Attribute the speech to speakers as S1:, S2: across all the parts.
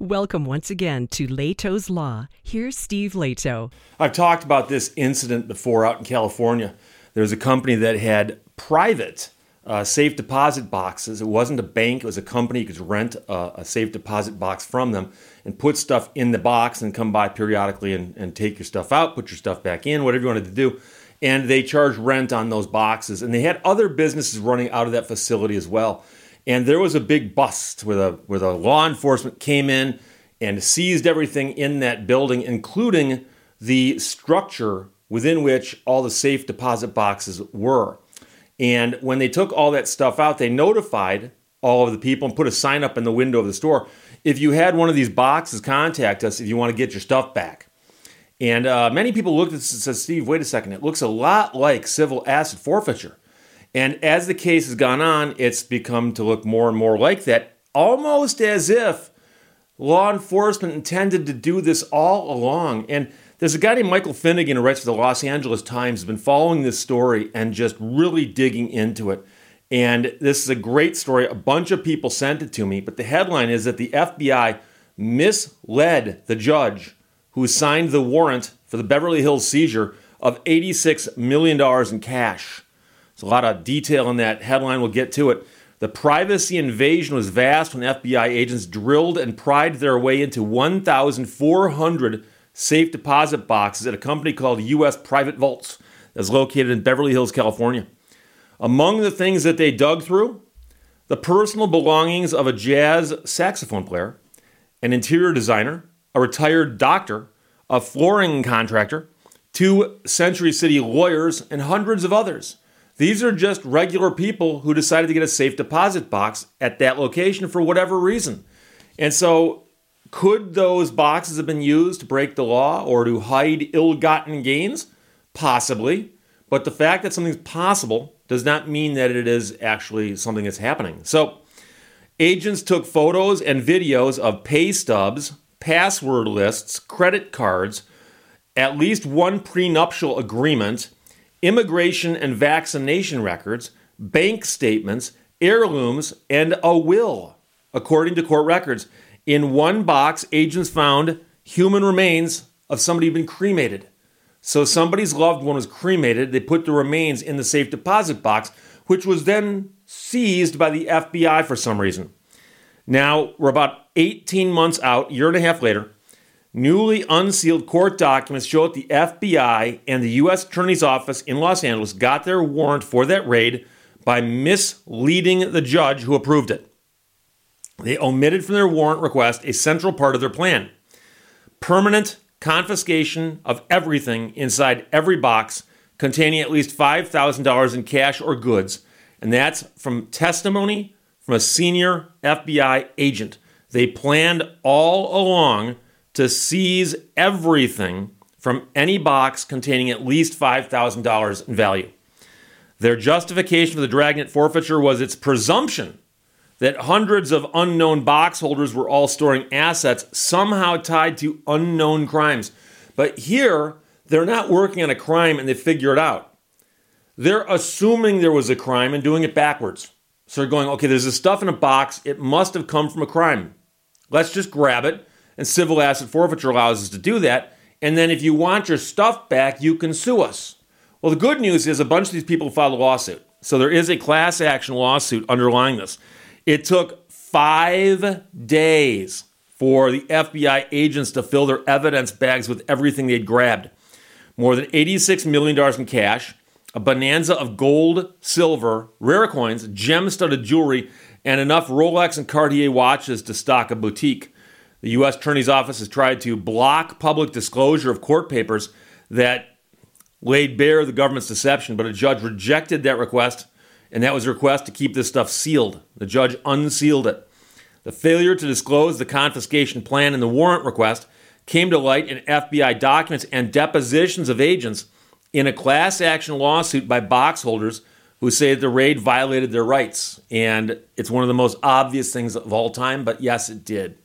S1: Welcome once again to Lehto's Law. Here's Steve Lehto.
S2: I've talked about this incident before out in California. There's a company that had private uh, safe deposit boxes. It wasn't a bank, it was a company. You could rent a, a, safe deposit box from them and put stuff in the box and come by periodically and, and take your stuff out, put your stuff back in, whatever you wanted to do. And they charged rent on those boxes. And they had other businesses running out of that facility as well. And there was a big bust where the, where the law enforcement came in and seized everything in that building, including the structure within which all the safe deposit boxes were. And when they took all that stuff out, they notified all of the people and put a sign up in the window of the store. If you had one of these boxes, contact us if you want to get your stuff back. And uh, many people looked at this and said, Steve, wait a second, it looks a lot like civil asset forfeiture. And as the case has gone on, it's become to look more and more like that, almost as if law enforcement intended to do this all along. And there's a guy named Michael Finnegan who writes for the Los Angeles Times, has been following this story and just really digging into it. And this is a great story. A bunch of people sent it to me, but the headline is that the FBI misled the judge who signed the warrant for the Beverly Hills seizure of $86 million in cash. A lot of detail in that headline. We'll get to it. The privacy invasion was vast when FBI agents drilled and pried their way into 1,400 safe deposit boxes at a company called U.S. Private Vaults that's located in Beverly Hills, California. Among the things that they dug through, the personal belongings of a jazz saxophone player, an interior designer, a retired doctor, a flooring contractor, two Century City lawyers, and hundreds of others. These are just regular people who decided to get a safe deposit box at that location for whatever reason. And so, could those boxes have been used to break the law or to hide ill gotten gains? Possibly. But the fact that something's possible does not mean that it is actually something that's happening. So, agents took photos and videos of pay stubs, password lists, credit cards, at least one prenuptial agreement immigration and vaccination records, bank statements, heirlooms, and a will. According to court records, in one box, agents found human remains of somebody who'd been cremated. So somebody's loved one was cremated. They put the remains in the safe deposit box, which was then seized by the FBI for some reason. Now we're about 18 months out, year and a half later. Newly unsealed court documents show that the FBI and the U.S. Attorney's Office in Los Angeles got their warrant for that raid by misleading the judge who approved it. They omitted from their warrant request a central part of their plan permanent confiscation of everything inside every box containing at least $5,000 in cash or goods. And that's from testimony from a senior FBI agent. They planned all along to seize everything from any box containing at least $5,000 in value. Their justification for the dragnet forfeiture was its presumption that hundreds of unknown box holders were all storing assets somehow tied to unknown crimes. But here, they're not working on a crime and they figure it out. They're assuming there was a crime and doing it backwards. So they're going, okay, there's this stuff in a box. It must have come from a crime. Let's just grab it and civil asset forfeiture allows us to do that. And then if you want your stuff back, you can sue us. Well, the good news is a bunch of these people filed a lawsuit. So there is a class action lawsuit underlying this. It took five days for the FBI agents to fill their evidence bags with everything they'd grabbed. More than $86 million in cash, a bonanza of gold, silver, rare coins, gem studded jewelry, and enough Rolex and Cartier watches to stock a boutique. The U.S. Attorney's Office has tried to block public disclosure of court papers that laid bare the government's deception, but a judge rejected that request, and that was a request to keep this stuff sealed. The judge unsealed it. The failure to disclose the confiscation plan and the warrant request came to light in FBI documents and depositions of agents in a class action lawsuit by box holders who say that the raid violated their rights. And it's one of the most obvious things of all time, but yes, it did.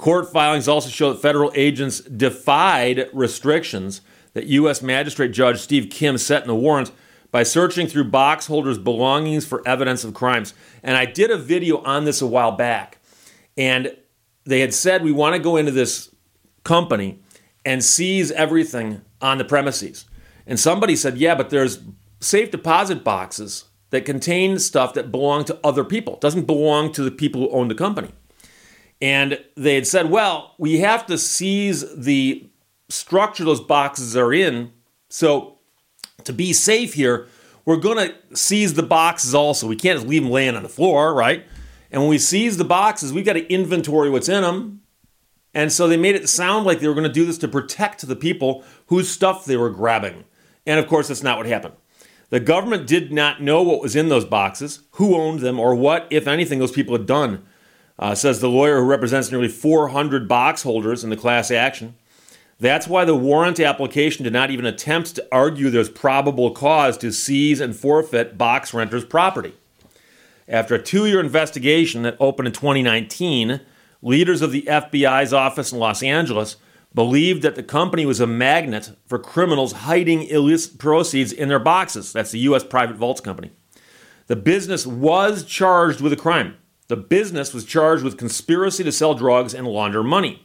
S2: Court filings also show that federal agents defied restrictions that U.S. Magistrate Judge Steve Kim set in the warrant by searching through box holders' belongings for evidence of crimes. And I did a video on this a while back. And they had said, We want to go into this company and seize everything on the premises. And somebody said, Yeah, but there's safe deposit boxes that contain stuff that belong to other people, it doesn't belong to the people who own the company. And they had said, Well, we have to seize the structure those boxes are in. So to be safe here, we're going to seize the boxes also. We can't just leave them laying on the floor, right? And when we seize the boxes, we've got to inventory what's in them. And so they made it sound like they were going to do this to protect the people whose stuff they were grabbing. And of course, that's not what happened. The government did not know what was in those boxes, who owned them, or what, if anything, those people had done, uh, says the lawyer who represents nearly 400 box holders in the class action. That's why the warrant application did not even attempt to argue there's probable cause to seize and forfeit box renters' property. After a two year investigation that opened in 2019, leaders of the FBI's office in Los Angeles believed that the company was a magnet for criminals hiding illicit proceeds in their boxes. That's the U.S. Private Vaults Company. The business was charged with a crime. The business was charged with conspiracy to sell drugs and launder money.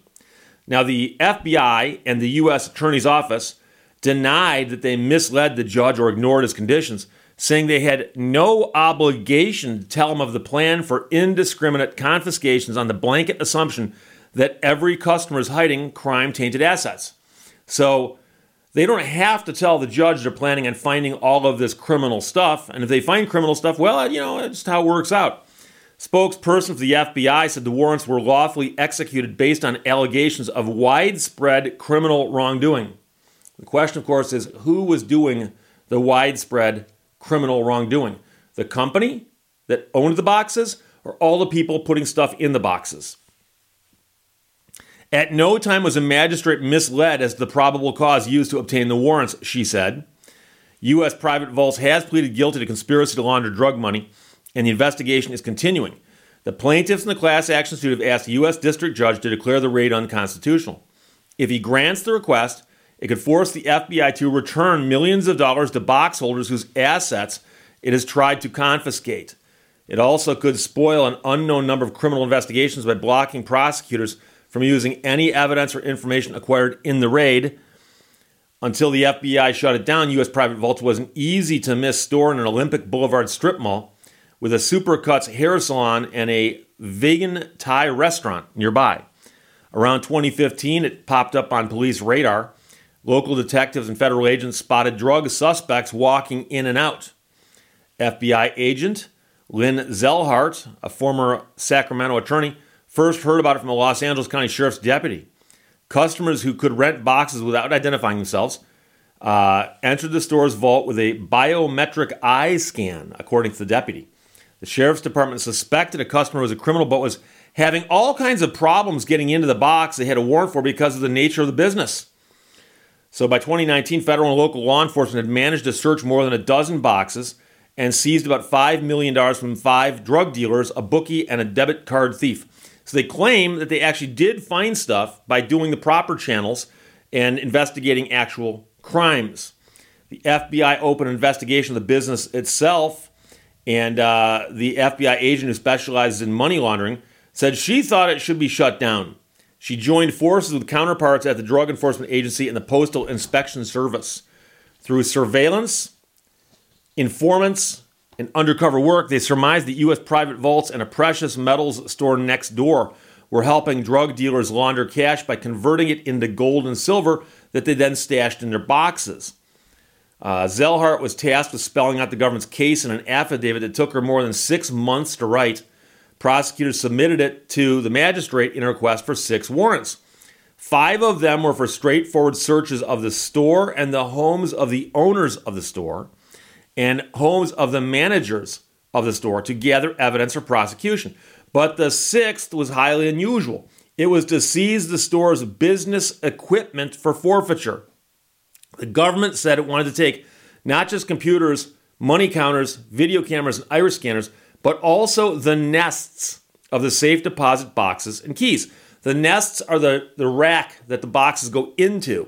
S2: Now, the FBI and the U.S. Attorney's Office denied that they misled the judge or ignored his conditions, saying they had no obligation to tell him of the plan for indiscriminate confiscations on the blanket assumption that every customer is hiding crime tainted assets. So they don't have to tell the judge they're planning on finding all of this criminal stuff. And if they find criminal stuff, well, you know, it's just how it works out. Spokesperson for the FBI said the warrants were lawfully executed based on allegations of widespread criminal wrongdoing. The question, of course, is who was doing the widespread criminal wrongdoing? The company that owned the boxes or all the people putting stuff in the boxes? At no time was a magistrate misled as to the probable cause used to obtain the warrants, she said. U.S. Private Vaults has pleaded guilty to conspiracy to launder drug money and the investigation is continuing. The plaintiffs in the class action suit have asked the U.S. District Judge to declare the raid unconstitutional. If he grants the request, it could force the FBI to return millions of dollars to box holders whose assets it has tried to confiscate. It also could spoil an unknown number of criminal investigations by blocking prosecutors from using any evidence or information acquired in the raid. Until the FBI shut it down, U.S. Private Vault was an easy to miss store in an Olympic Boulevard strip mall with a Supercuts hair salon and a vegan Thai restaurant nearby. Around 2015, it popped up on police radar. Local detectives and federal agents spotted drug suspects walking in and out. FBI agent Lynn Zellhart, a former Sacramento attorney, first heard about it from a Los Angeles County Sheriff's deputy. Customers who could rent boxes without identifying themselves uh, entered the store's vault with a biometric eye scan, according to the deputy. The sheriff's department suspected a customer was a criminal but was having all kinds of problems getting into the box they had a warrant for because of the nature of the business. So by 2019, federal and local law enforcement had managed to search more than a dozen boxes and seized about $5 million from five drug dealers, a bookie, and a debit card thief. So they claim that they actually did find stuff by doing the proper channels and investigating actual crimes. The FBI opened an investigation of the business itself and uh, the FBI agent who specializes in money laundering said she thought it should be shut down. She joined forces with counterparts at the Drug Enforcement Agency and the Postal Inspection Service. Through surveillance, informants, and undercover work, they surmised that U.S. private vaults and a precious metals store next door were helping drug dealers launder cash by converting it into gold and silver that they then stashed in their boxes. Uh, Zellhart was tasked with spelling out the government's case in an affidavit that took her more than six months to write. Prosecutors submitted it to the magistrate in a request for six warrants. Five of them were for straightforward searches of the store and the homes of the owners of the store and homes of the managers of the store to gather evidence for prosecution. But the sixth was highly unusual. It was to seize the store's business equipment for forfeiture. The government said it wanted to take not just computers, money counters, video cameras, and iris scanners, but also the nests of the safe deposit boxes and keys. The nests are the, the rack that the boxes go into,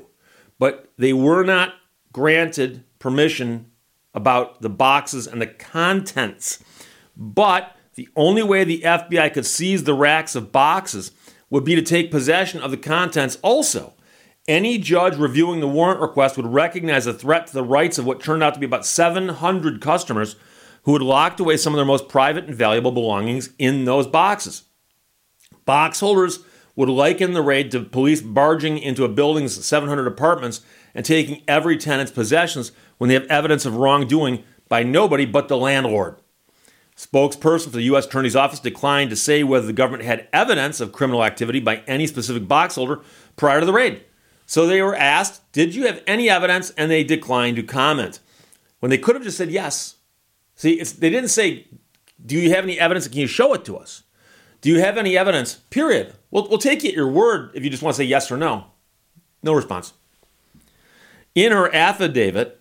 S2: but they were not granted permission about the boxes and the contents. But the only way the FBI could seize the racks of boxes would be to take possession of the contents also. Any judge reviewing the warrant request would recognize a threat to the rights of what turned out to be about 700 customers who had locked away some of their most private and valuable belongings in those boxes. Box holders would liken the raid to police barging into a building's 700 apartments and taking every tenant's possessions when they have evidence of wrongdoing by nobody but the landlord. Spokesperson for the U.S. Attorney's Office declined to say whether the government had evidence of criminal activity by any specific box holder prior to the raid. So they were asked, Did you have any evidence? And they declined to comment. When they could have just said yes. See, they didn't say, Do you have any evidence? Can you show it to us? Do you have any evidence? Period. We'll, we'll take you at your word if you just want to say yes or no. No response. In her affidavit,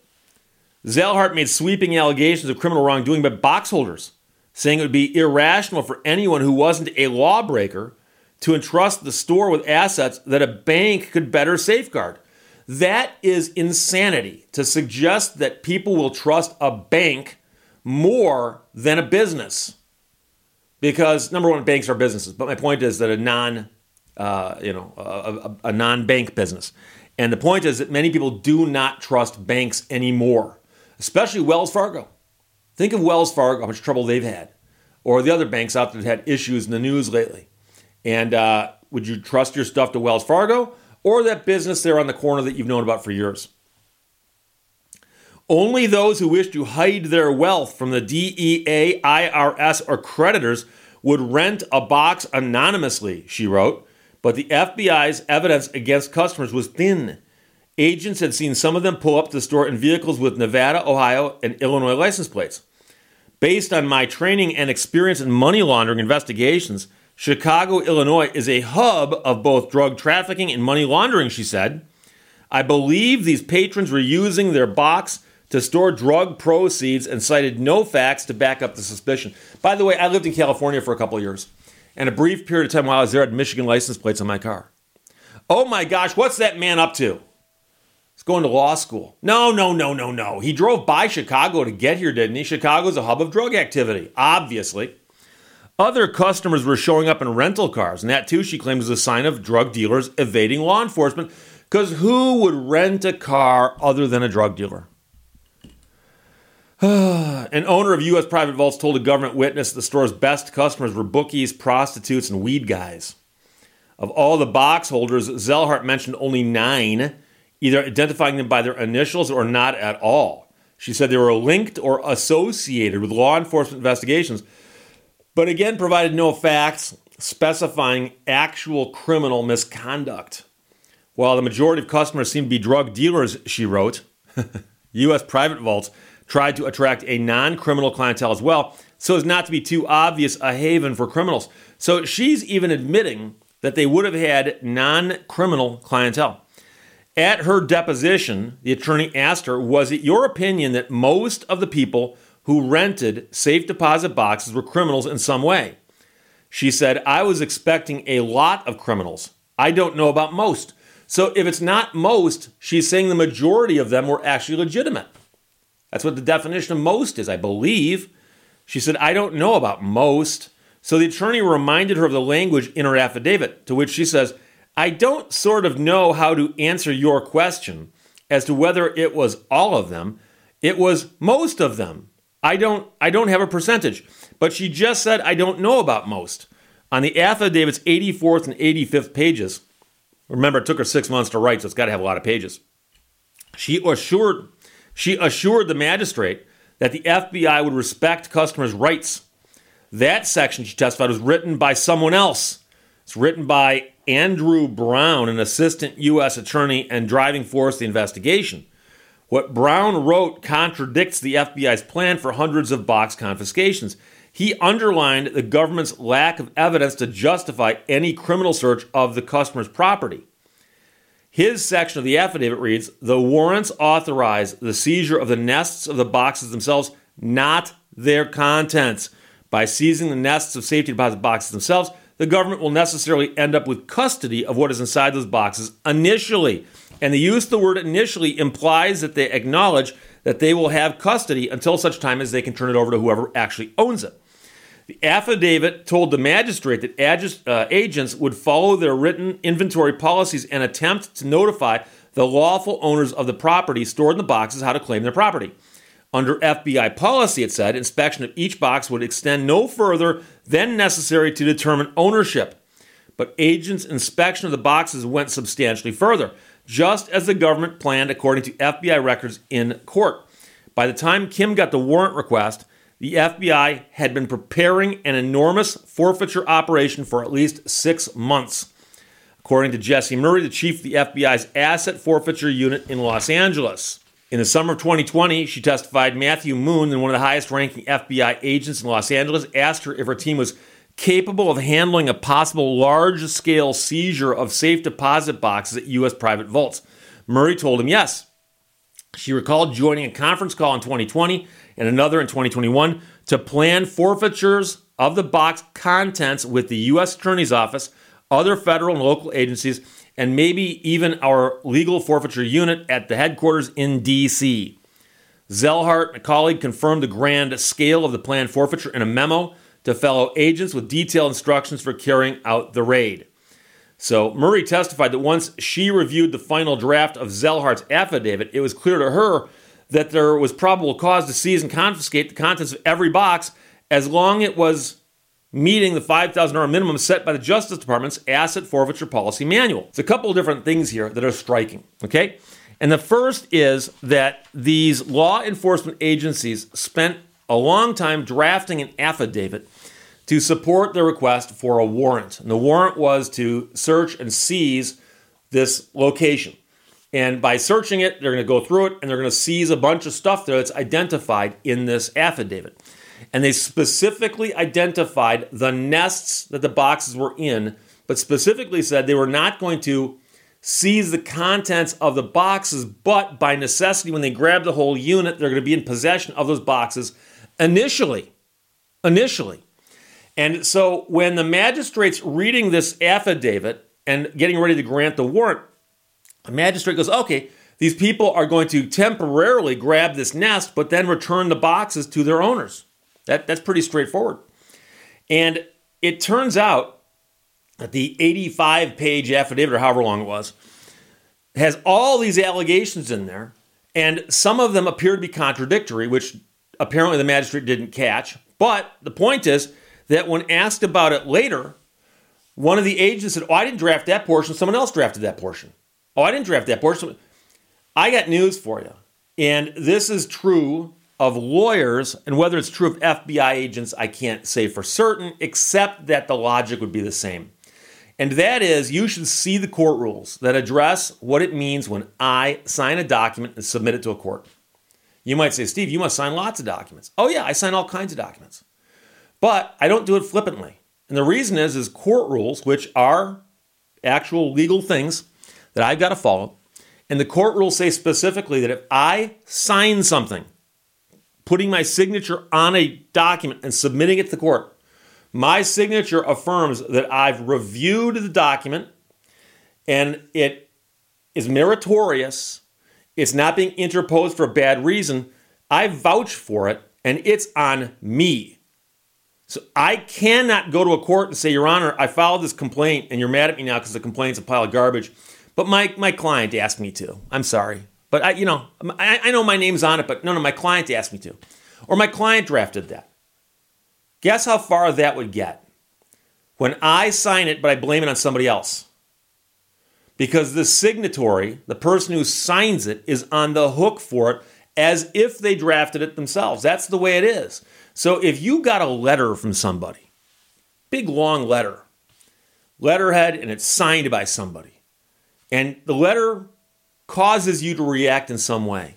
S2: Zellhart made sweeping allegations of criminal wrongdoing by box holders, saying it would be irrational for anyone who wasn't a lawbreaker to entrust the store with assets that a bank could better safeguard. That is insanity to suggest that people will trust a bank more than a business. Because number one, banks are businesses. But my point is that a non, uh, you know, a, a, a non-bank business, and the point is that many people do not trust banks anymore, especially Wells Fargo. Think of Wells Fargo, how much trouble they've had, or the other banks out there that had issues in the news lately. And uh, would you trust your stuff to Wells Fargo or that business there on the corner that you've known about for years? Only those who wish to hide their wealth from the DEA, IRS, or creditors would rent a box anonymously, she wrote. But the FBI's evidence against customers was thin. Agents had seen some of them pull up to the store in vehicles with Nevada, Ohio, and Illinois license plates. Based on my training and experience in money laundering investigations, Chicago, Illinois is a hub of both drug trafficking and money laundering, she said. I believe these patrons were using their box to store drug proceeds and cited no facts to back up the suspicion. By the way, I lived in California for a couple years, and a brief period of time while I was there, had Michigan license plates on my car. Oh my gosh, what's that man up to? He's going to law school. No, no, no, no, no. He drove by Chicago to get here, didn't he? Chicago's a hub of drug activity, obviously. Other customers were showing up in rental cars, and that too, she claims, is a sign of drug dealers evading law enforcement. Because who would rent a car other than a drug dealer? An owner of U.S. private vaults told a government witness the store's best customers were bookies, prostitutes, and weed guys. Of all the box holders, Zellhart mentioned only nine, either identifying them by their initials or not at all. She said they were linked or associated with law enforcement investigations, but again provided no facts specifying actual criminal misconduct. While the majority of customers seem to be drug dealers, she wrote, U.S. private vaults tried to attract a non criminal clientele as well, so as not to be too obvious a haven for criminals. So she's even admitting that they would have had non criminal clientele. At her deposition, the attorney asked her, Was it your opinion that most of the people who rented safe deposit boxes were criminals in some way? She said, I was expecting a lot of criminals. I don't know about most. So if it's not most, she's saying the majority of them were actually legitimate. That's what the definition of most is, I believe. She said, I don't know about most. So the attorney reminded her of the language in her affidavit, to which she says, I don't sort of know how to answer your question as to whether it was all of them. It was most of them. I don't I don't have a percentage. But she just said I don't know about most. On the affidavit's 84th and 85th pages, remember it took her six months to write, so it's got to have a lot of pages. She assured she assured the magistrate that the FBI would respect customers' rights. That section, she testified, was written by someone else. It's written by Andrew Brown, an assistant U.S. attorney and driving force the investigation. What Brown wrote contradicts the FBI's plan for hundreds of box confiscations. He underlined the government's lack of evidence to justify any criminal search of the customer's property. His section of the affidavit reads The warrants authorize the seizure of the nests of the boxes themselves, not their contents. By seizing the nests of safety deposit boxes themselves, the government will necessarily end up with custody of what is inside those boxes initially. And the use of the word initially implies that they acknowledge that they will have custody until such time as they can turn it over to whoever actually owns it. The affidavit told the magistrate that ag- uh, agents would follow their written inventory policies and attempt to notify the lawful owners of the property stored in the boxes how to claim their property. Under FBI policy, it said, inspection of each box would extend no further than necessary to determine ownership. But agents' inspection of the boxes went substantially further, just as the government planned according to FBI records in court. By the time Kim got the warrant request, the FBI had been preparing an enormous forfeiture operation for at least six months. According to Jesse Murray, the chief of the FBI's asset forfeiture unit in Los Angeles. In the summer of 2020, she testified Matthew Moon, one of the highest ranking FBI agents in Los Angeles, asked her if her team was capable of handling a possible large scale seizure of safe deposit boxes at U.S. private vaults. Murray told him yes. She recalled joining a conference call in 2020 and another in 2021 to plan forfeitures of the box contents with the U.S. Attorney's Office, other federal and local agencies, and maybe even our legal forfeiture unit at the headquarters in D.C. Zellhart, a colleague, confirmed the grand scale of the planned forfeiture in a memo to fellow agents with detailed instructions for carrying out the raid. So Murray testified that once she reviewed the final draft of Zellhart's affidavit, it was clear to her that there was probable cause to seize and confiscate the contents of every box as long it was meeting the $5,000 minimum set by the Justice Department's asset forfeiture policy manual. It's a couple of different things here that are striking, okay? And the first is that these law enforcement agencies spent a long time drafting an affidavit to support the request for a warrant. And the warrant was to search and seize this location. And by searching it, they're going to go through it and they're going to seize a bunch of stuff there that's identified in this affidavit and they specifically identified the nests that the boxes were in, but specifically said they were not going to seize the contents of the boxes, but by necessity, when they grab the whole unit, they're going to be in possession of those boxes initially. Initially. And so when the magistrate's reading this affidavit and getting ready to grant the warrant, the magistrate goes, okay, these people are going to temporarily grab this nest, but then return the boxes to their owners. That, that's pretty straightforward. And it turns out that the 85 page affidavit, or however long it was, has all these allegations in there, and some of them appear to be contradictory, which apparently the magistrate didn't catch. But the point is that when asked about it later, one of the agents said, Oh, I didn't draft that portion, someone else drafted that portion. Oh, I didn't draft that portion. I got news for you. And this is true of lawyers, and whether it's true of FBI agents, I can't say for certain, except that the logic would be the same. And that is, you should see the court rules that address what it means when I sign a document and submit it to a court. You might say, Steve, you must sign lots of documents. Oh, yeah, I sign all kinds of documents. But I don't do it flippantly. And the reason is, is court rules, which are actual legal things that I've got to follow. And the court rules say specifically that if I sign something, putting my signature on a document and submitting it to the court. My signature affirms that I've reviewed the document and it is meritorious. It's not being interposed for a bad reason. I vouch for it and it's on me. So I cannot go to a court and say, Your Honor, I filed this complaint and you're mad at me now because the complaint's a pile of garbage. But my, my client asked me to. I'm sorry. But I, you know, I, I know my name's on it, but no, no, my client asked me to. Or my client drafted that. Guess how far that would get? When I sign it, but I blame it on somebody else. Because the signatory, the person who signs it, is on the hook for it as if they drafted it themselves. That's the way it is. So if you got a letter from somebody, big long letter, letterhead, and it's signed by somebody, and the letter causes you to react in some way.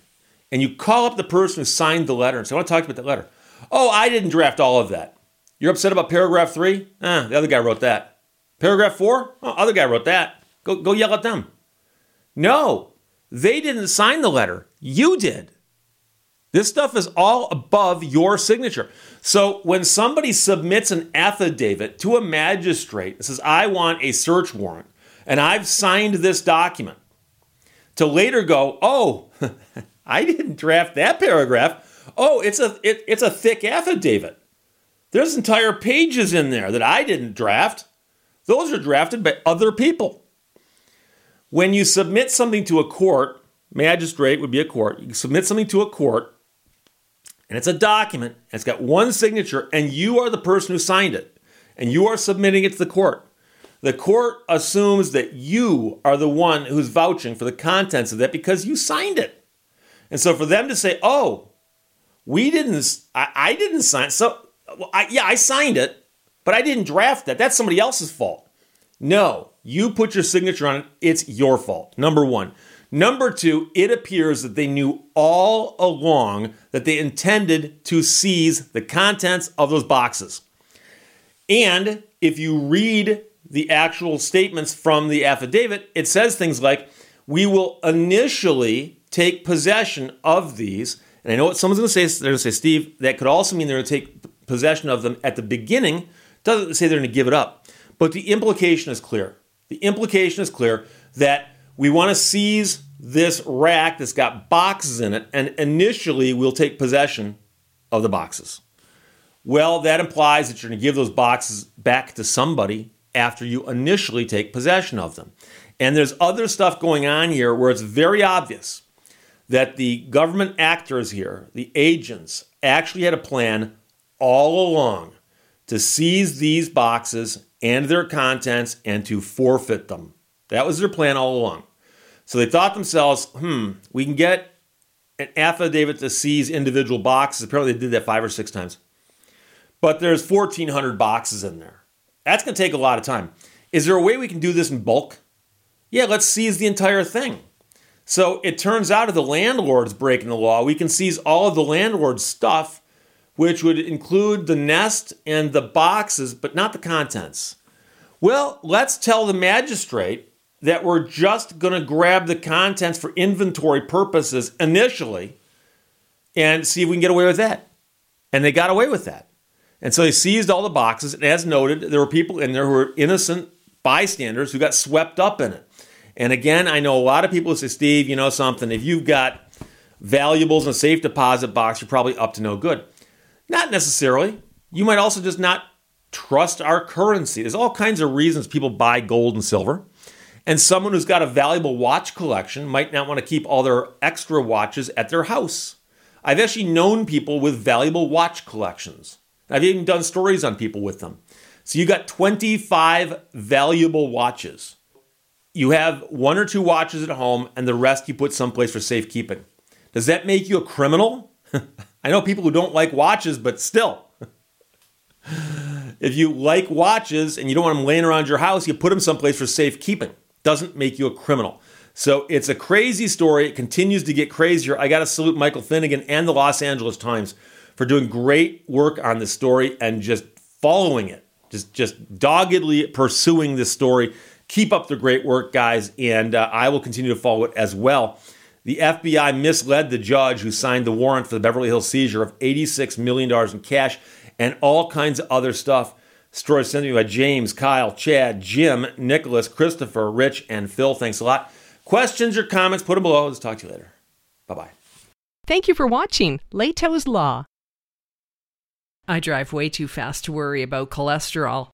S2: And you call up the person who signed the letter and say, I want to talk about that letter. Oh, I didn't draft all of that. You're upset about paragraph three? Ah, the other guy wrote that. Paragraph four? Oh, other guy wrote that. Go, go yell at them. No, they didn't sign the letter. You did. This stuff is all above your signature. So when somebody submits an affidavit to a magistrate that says, I want a search warrant, and I've signed this document, to later go, oh, I didn't draft that paragraph. Oh, it's a it, it's a thick affidavit. There's entire pages in there that I didn't draft. Those are drafted by other people. When you submit something to a court, magistrate would be a court, you submit something to a court, and it's a document, it's got one signature, and you are the person who signed it, and you are submitting it to the court. The court assumes that you are the one who's vouching for the contents of that because you signed it. And so for them to say, oh, we didn't, I, I didn't sign, so, well, I, yeah, I signed it, but I didn't draft that. That's somebody else's fault. No, you put your signature on it, it's your fault. Number one. Number two, it appears that they knew all along that they intended to seize the contents of those boxes. And if you read the actual statements from the affidavit, it says things like, We will initially take possession of these. And I know what someone's going to say. They're going to say, Steve, that could also mean they're going to take possession of them at the beginning. Doesn't say they're going to give it up. But the implication is clear. The implication is clear that we want to seize this rack that's got boxes in it, and initially we'll take possession of the boxes. Well, that implies that you're going to give those boxes back to somebody after you initially take possession of them. And there's other stuff going on here where it's very obvious that the government actors here, the agents, actually had a plan all along to seize these boxes and their contents and to forfeit them. That was their plan all along. So they thought themselves, hmm, we can get an affidavit to seize individual boxes. Apparently, they did that five or six times. But there's 1,400 boxes in there. That's going to take a lot of time. Is there a way we can do this in bulk? Yeah, let's seize the entire thing. So it turns out if the landlord's breaking the law, we can seize all of the landlord's stuff, which would include the nest and the boxes, but not the contents. Well, let's tell the magistrate that we're just going to grab the contents for inventory purposes initially and see if we can get away with that. And they got away with that. And so they seized all the boxes. And as noted, there were people in there who were innocent bystanders who got swept up in it. And again, I know a lot of people who say, Steve, you know something, if you've got valuables in a safe deposit box, you're probably up to no good. Not necessarily. You might also just not trust our currency. There's all kinds of reasons people buy gold and silver. And someone who's got a valuable watch collection might not want to keep all their extra watches at their house. I've actually known people with valuable watch collections. I've even done stories on people with them. So you got 25 valuable watches. You have one or two watches at home, and the rest you put someplace for safekeeping. Does that make you a criminal? I know people who don't like watches, but still. if you like watches and you don't want them laying around your house, you put them someplace for safekeeping doesn't make you a criminal. So it's a crazy story. It continues to get crazier. I got to salute Michael Finnegan and the Los Angeles Times for doing great work on this story and just following it, just just doggedly pursuing this story. Keep up the great work, guys, and uh, I will continue to follow it as well. The FBI misled the judge who signed the warrant for the Beverly Hills seizure of $86 million in cash and all kinds of other stuff. Story sent to me by James, Kyle, Chad, Jim, Nicholas, Christopher, Rich, and Phil. Thanks a lot. Questions or comments, put them below. Let's talk to you later. Bye bye.
S1: Thank you for watching Lehto's Law. I drive way too fast to worry about cholesterol.